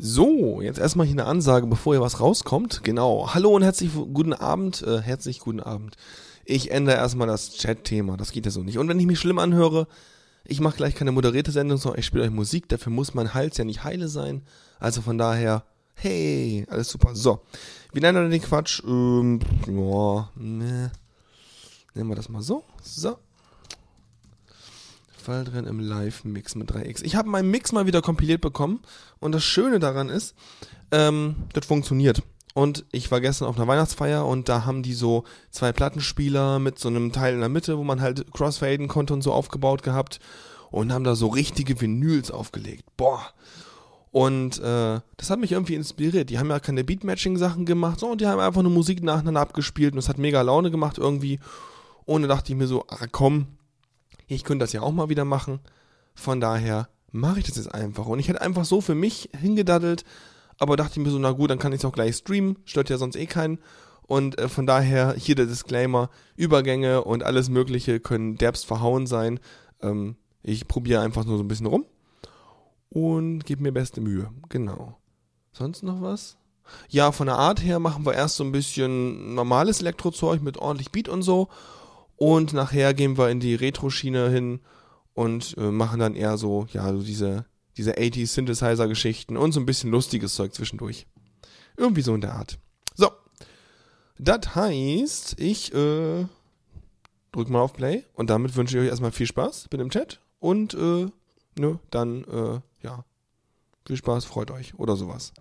So, jetzt erstmal hier eine Ansage, bevor hier was rauskommt. Genau. Hallo und herzlich guten Abend. Äh, herzlich guten Abend. Ich ändere erstmal das Chat-Thema. Das geht ja so nicht. Und wenn ich mich schlimm anhöre, ich mache gleich keine moderierte Sendung, sondern ich spiele euch Musik. Dafür muss mein Hals ja nicht heile sein. Also von daher, hey, alles super. So, wie nennen wir den Quatsch? Ähm, ja, ne. Nennen wir das mal so. So. Fall drin im Live-Mix mit 3x. Ich habe meinen Mix mal wieder kompiliert bekommen und das Schöne daran ist, ähm, das funktioniert. Und ich war gestern auf einer Weihnachtsfeier und da haben die so zwei Plattenspieler mit so einem Teil in der Mitte, wo man halt Crossfaden konnte und so aufgebaut gehabt und haben da so richtige Vinyls aufgelegt. Boah. Und äh, das hat mich irgendwie inspiriert. Die haben ja keine Beatmatching-Sachen gemacht, sondern die haben einfach nur Musik nacheinander abgespielt und es hat mega Laune gemacht irgendwie. Und da dachte ich mir so, ah komm, ich könnte das ja auch mal wieder machen. Von daher mache ich das jetzt einfach. Und ich hätte einfach so für mich hingedaddelt, aber dachte ich mir so, na gut, dann kann ich es auch gleich streamen, stört ja sonst eh keinen. Und äh, von daher hier der Disclaimer, Übergänge und alles Mögliche können derbst verhauen sein. Ähm, ich probiere einfach nur so ein bisschen rum und gebe mir beste Mühe. Genau. Sonst noch was? Ja, von der Art her machen wir erst so ein bisschen normales Elektrozeug mit ordentlich Beat und so und nachher gehen wir in die Retro-Schiene hin und äh, machen dann eher so, ja, so diese, diese 80s Synthesizer-Geschichten und so ein bisschen lustiges Zeug zwischendurch. Irgendwie so in der Art. So. Das heißt, ich äh, drück mal auf Play und damit wünsche ich euch erstmal viel Spaß. Bin im Chat und äh, ne, dann, äh, ja, viel Spaß, freut euch oder sowas.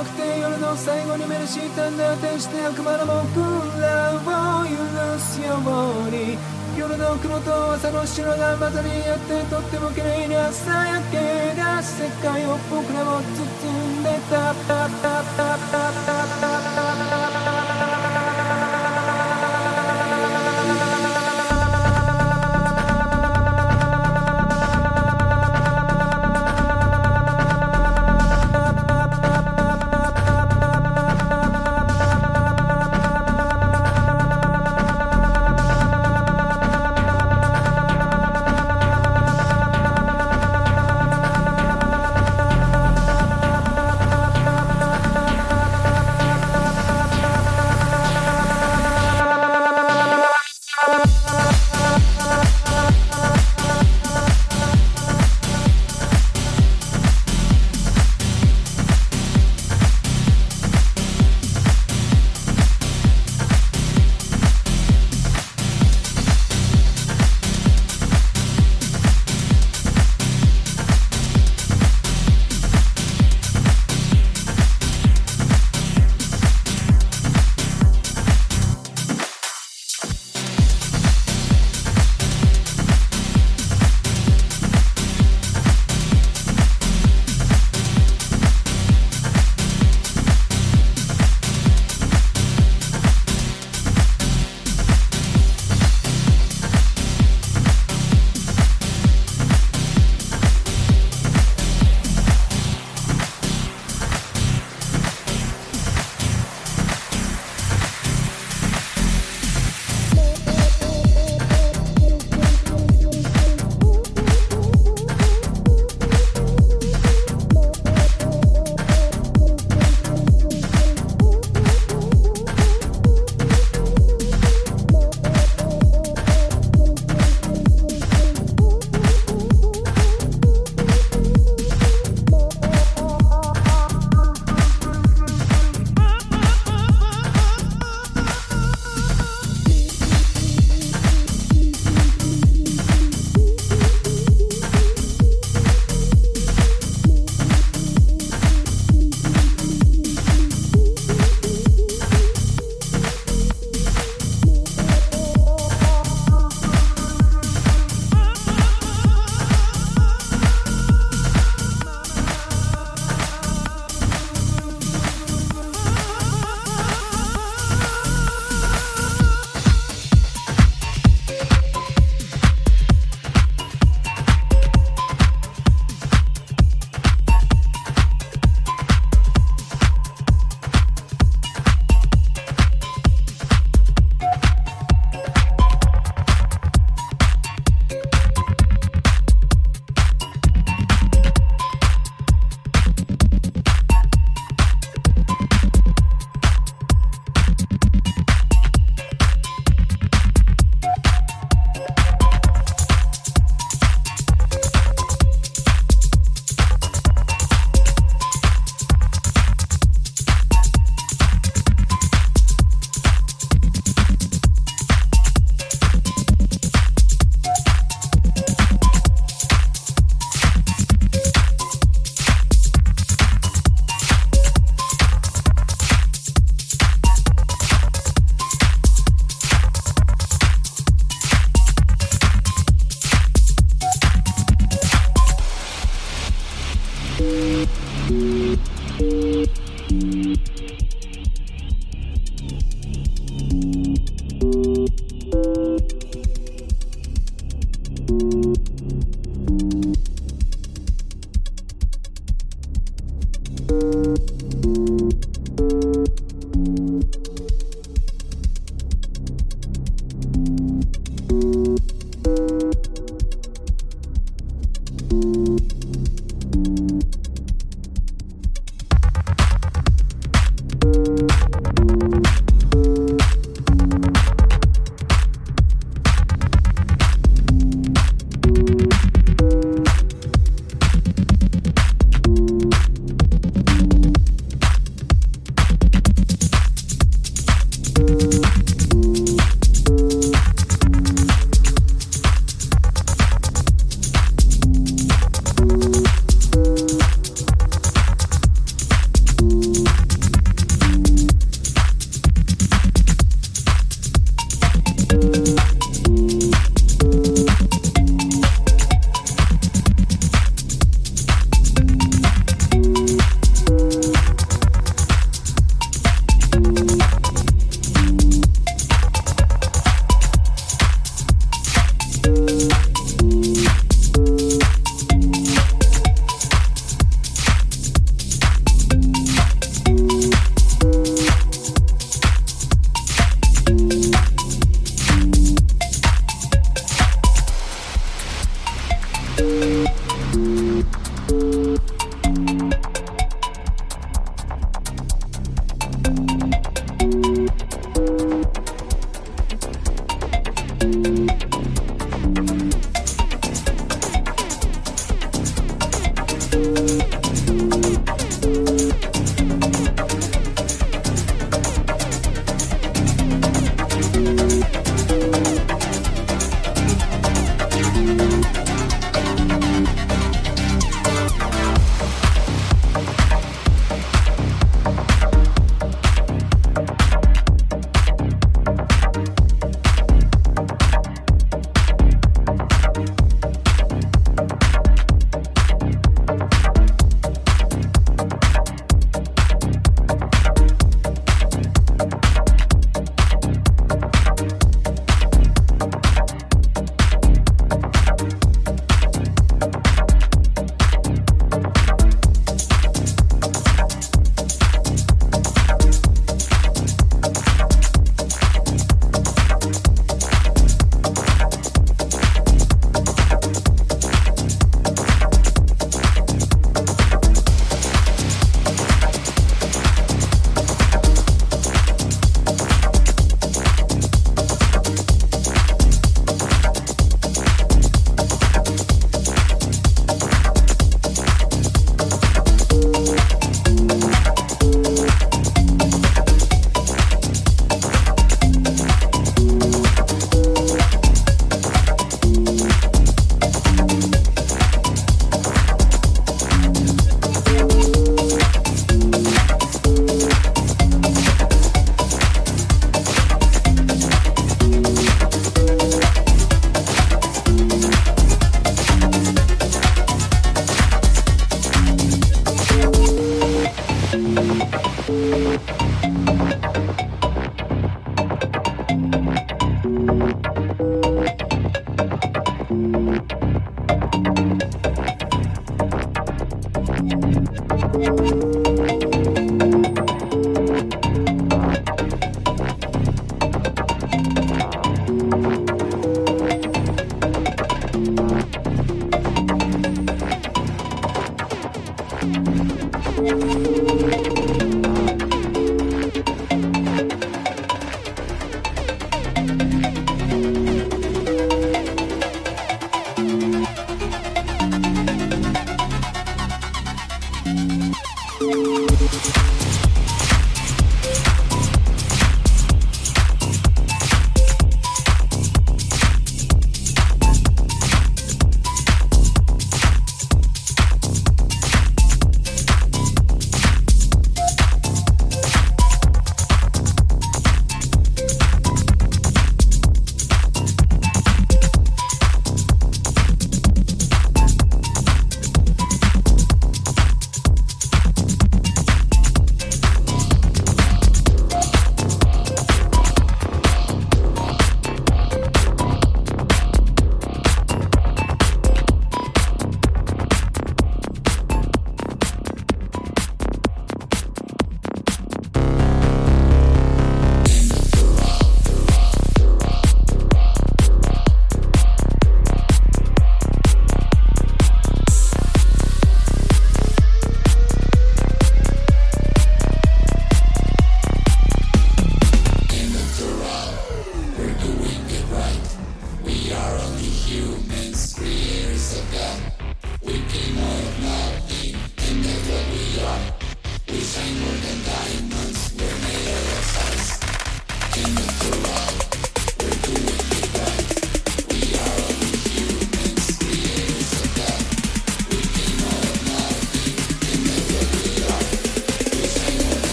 なくて夜の最後に目にしたんだ天使で悪魔の僕らを許すように夜の雲と朝の白が混ざり合ってとっても綺麗に朝焼けが世界を僕らも包んでた。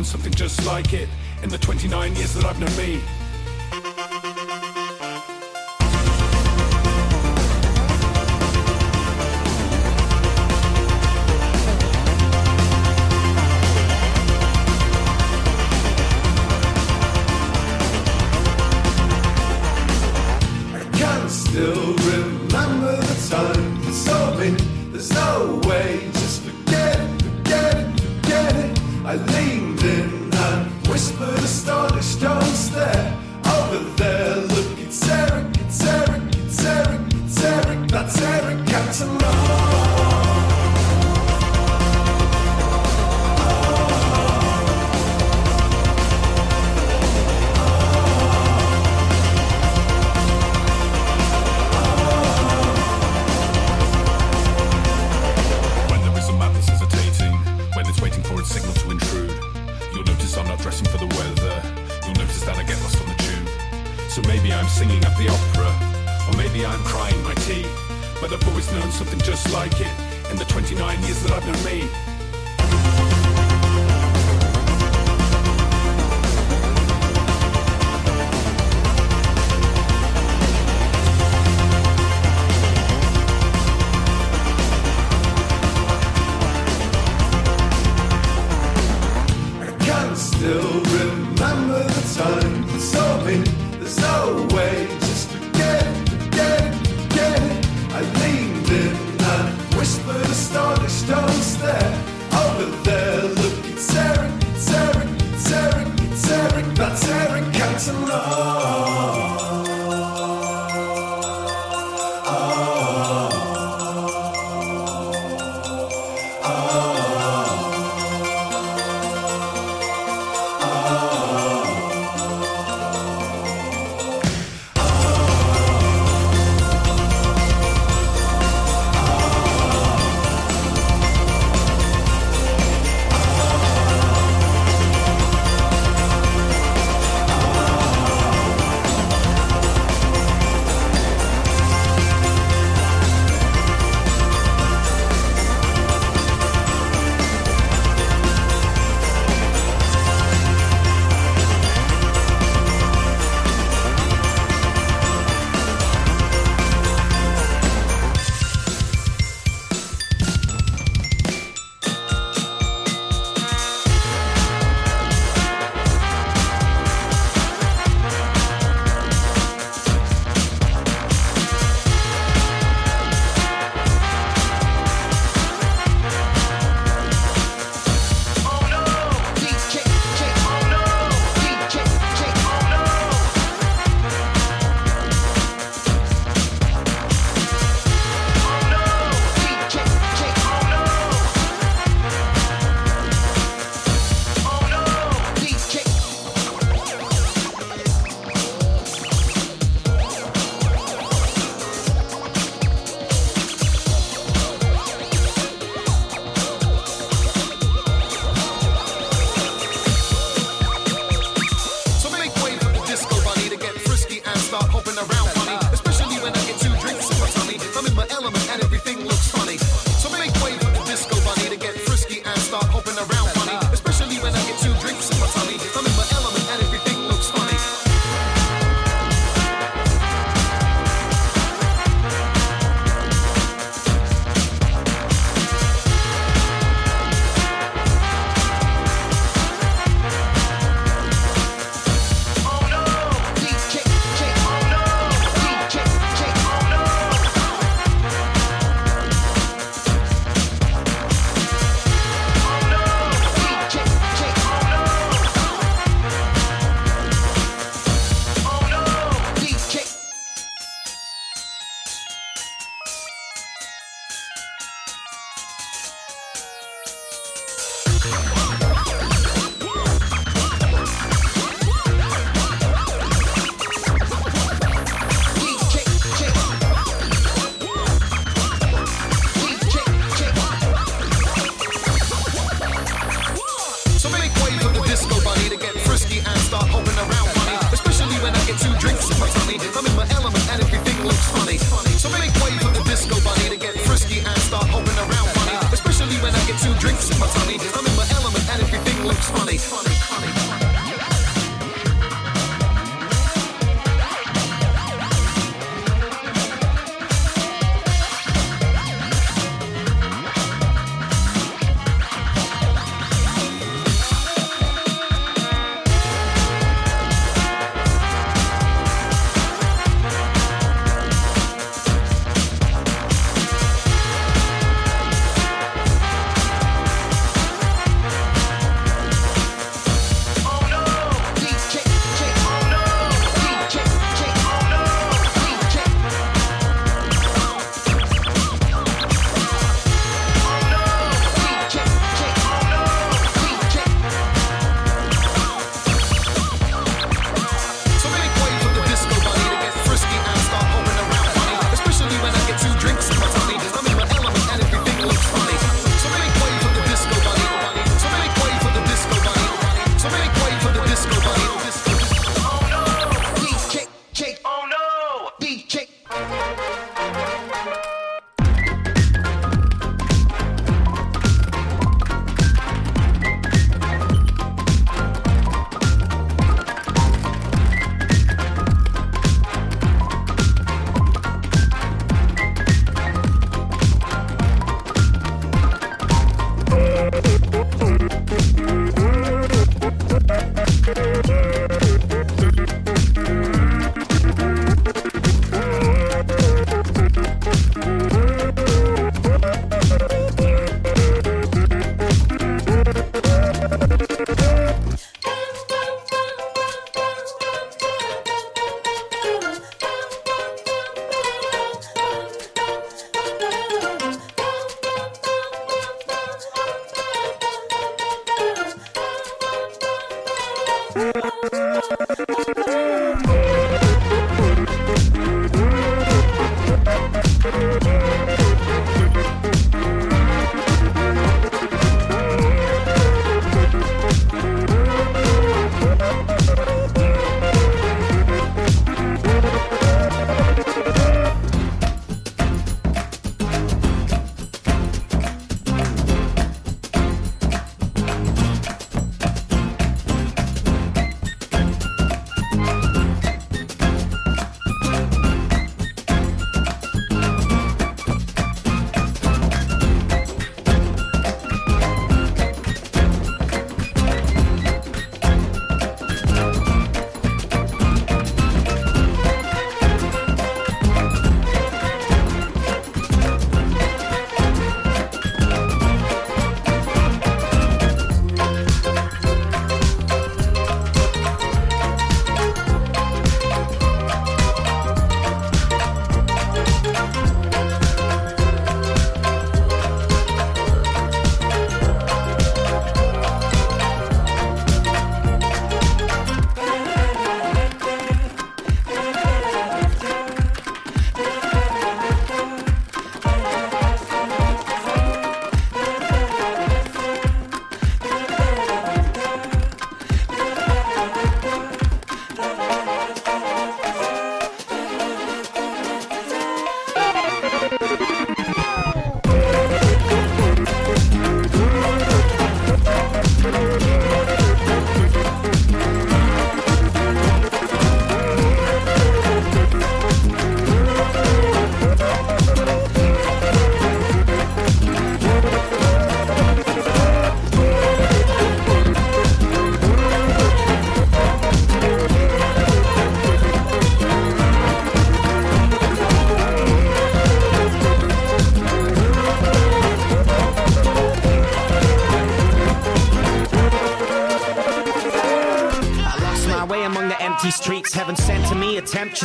known something just like it in the 29 years that I've known me. Oh.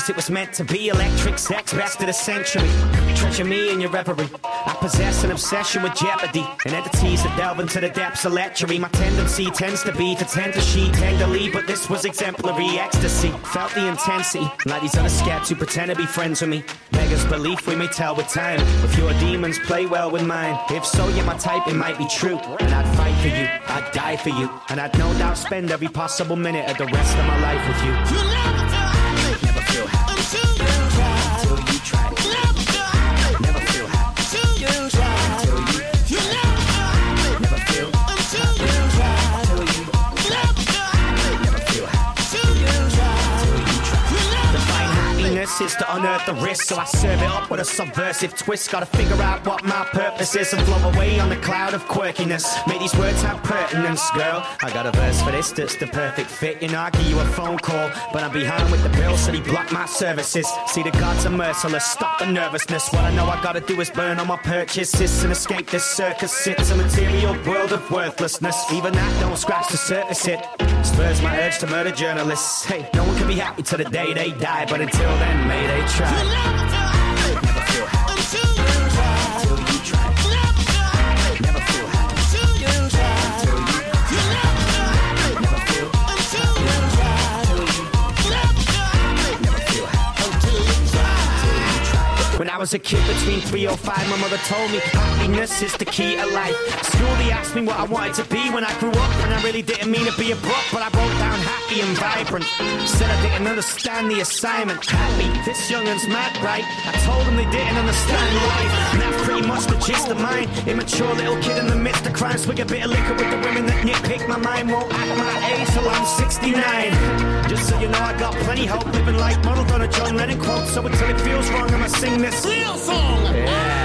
It was meant to be electric sex, best of the century. Treasure me in your reverie. I possess an obsession with jeopardy and entities that delve into the depths of lechery. My tendency tends to be to tend to sheet tenderly, but this was exemplary ecstasy. Felt the intensity, like these other scabs who pretend to be friends with me. Beggars belief we may tell with time. If your demons play well with mine, if so, you're my type, it might be true. And I'd fight for you, I'd die for you, and I'd no doubt spend every possible minute of the rest of my life with you. Never is to unearth the risk, so I serve it up with a subversive twist. Gotta figure out what my purpose is and float away on the cloud of quirkiness. Make these words have pertinence, girl. I got a verse for this that's the perfect fit. You know, I give you a phone call, but I'm behind with the bill, so they block my services. See, the gods are merciless, stop the nervousness. What I know I gotta do is burn all my purchases and escape this circus. It's a material world of worthlessness. Even that don't scratch the surface. It spurs my urge to murder journalists. Hey, no one can be happy till the day they die, but until then, may they try. Was a kid between three or five, my mother told me happiness is the key to life. School, they asked me what I wanted to be when I grew up, and I really didn't mean to be a brook, but I wrote down happy and vibrant. Said I didn't understand the assignment. Happy, this youngun's mad, right? I told them they didn't understand life, and that's pretty much the gist of mine. Immature little kid in the midst of crime, swig a bit of liquor with the women that nitpick my mind. Won't act my age till I'm 69. Just so you know, I got plenty hope, living like modeled on a John Lennon quote. So until it feels wrong, I'ma sing this real song. Yeah.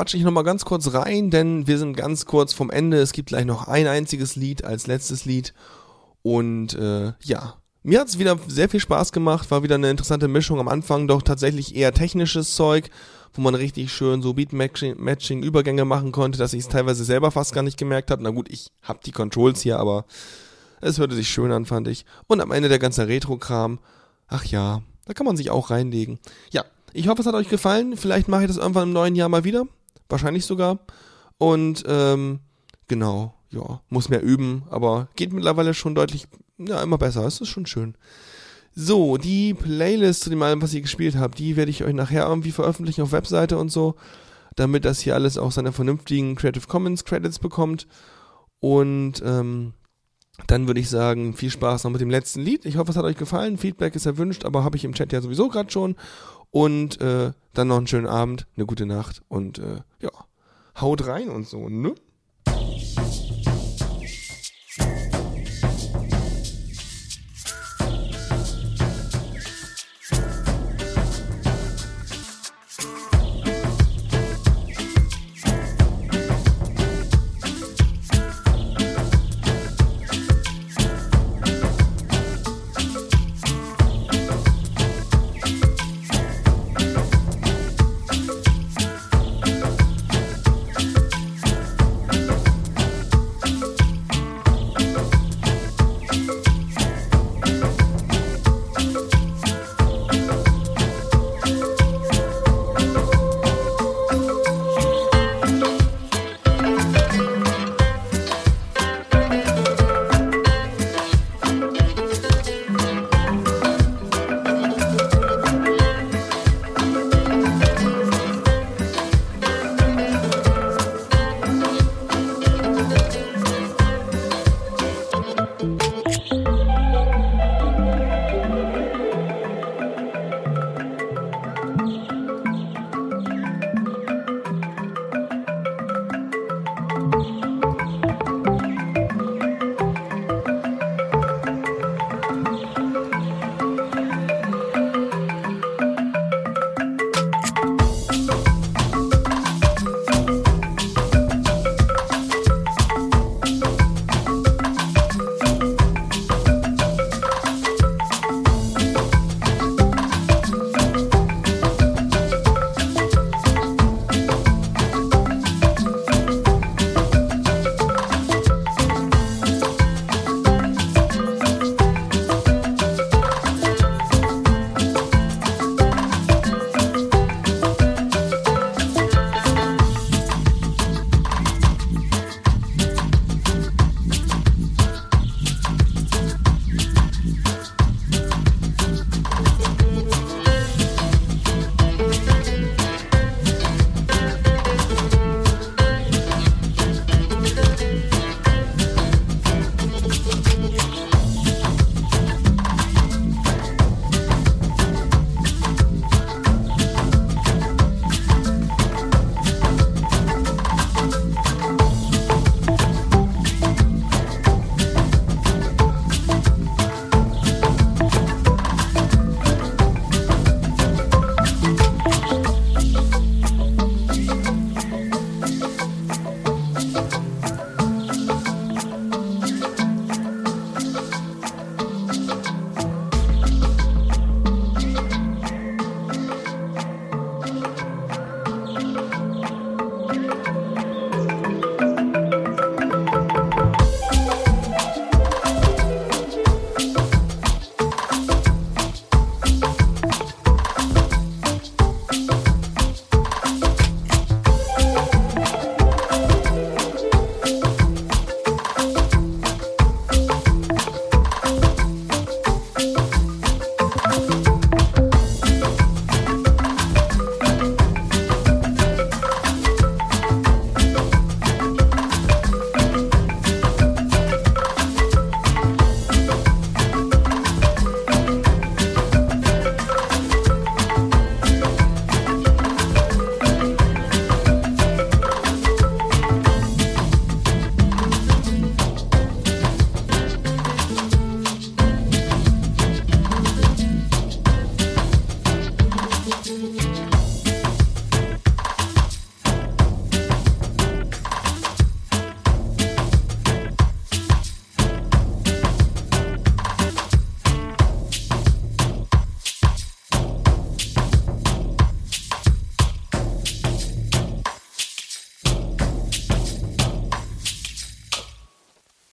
Quatsche ich nochmal ganz kurz rein, denn wir sind ganz kurz vom Ende. Es gibt gleich noch ein einziges Lied als letztes Lied. Und äh, ja, mir hat es wieder sehr viel Spaß gemacht, war wieder eine interessante Mischung am Anfang, doch tatsächlich eher technisches Zeug, wo man richtig schön so Beat-Matching-Übergänge machen konnte, dass ich es teilweise selber fast gar nicht gemerkt habe. Na gut, ich habe die Controls hier, aber es hörte sich schön an, fand ich. Und am Ende der ganze Retro-Kram. Ach ja, da kann man sich auch reinlegen. Ja, ich hoffe, es hat euch gefallen. Vielleicht mache ich das irgendwann im neuen Jahr mal wieder. Wahrscheinlich sogar. Und ähm, genau, ja, muss mehr üben, aber geht mittlerweile schon deutlich, ja, immer besser. Es ist schon schön. So, die Playlist zu dem Album, was ich gespielt habe, die werde ich euch nachher irgendwie veröffentlichen auf Webseite und so, damit das hier alles auch seine vernünftigen Creative Commons Credits bekommt. Und ähm, dann würde ich sagen, viel Spaß noch mit dem letzten Lied. Ich hoffe, es hat euch gefallen. Feedback ist erwünscht, aber habe ich im Chat ja sowieso gerade schon. Und äh, dann noch einen schönen Abend, eine gute Nacht und äh, ja, haut rein und so, ne?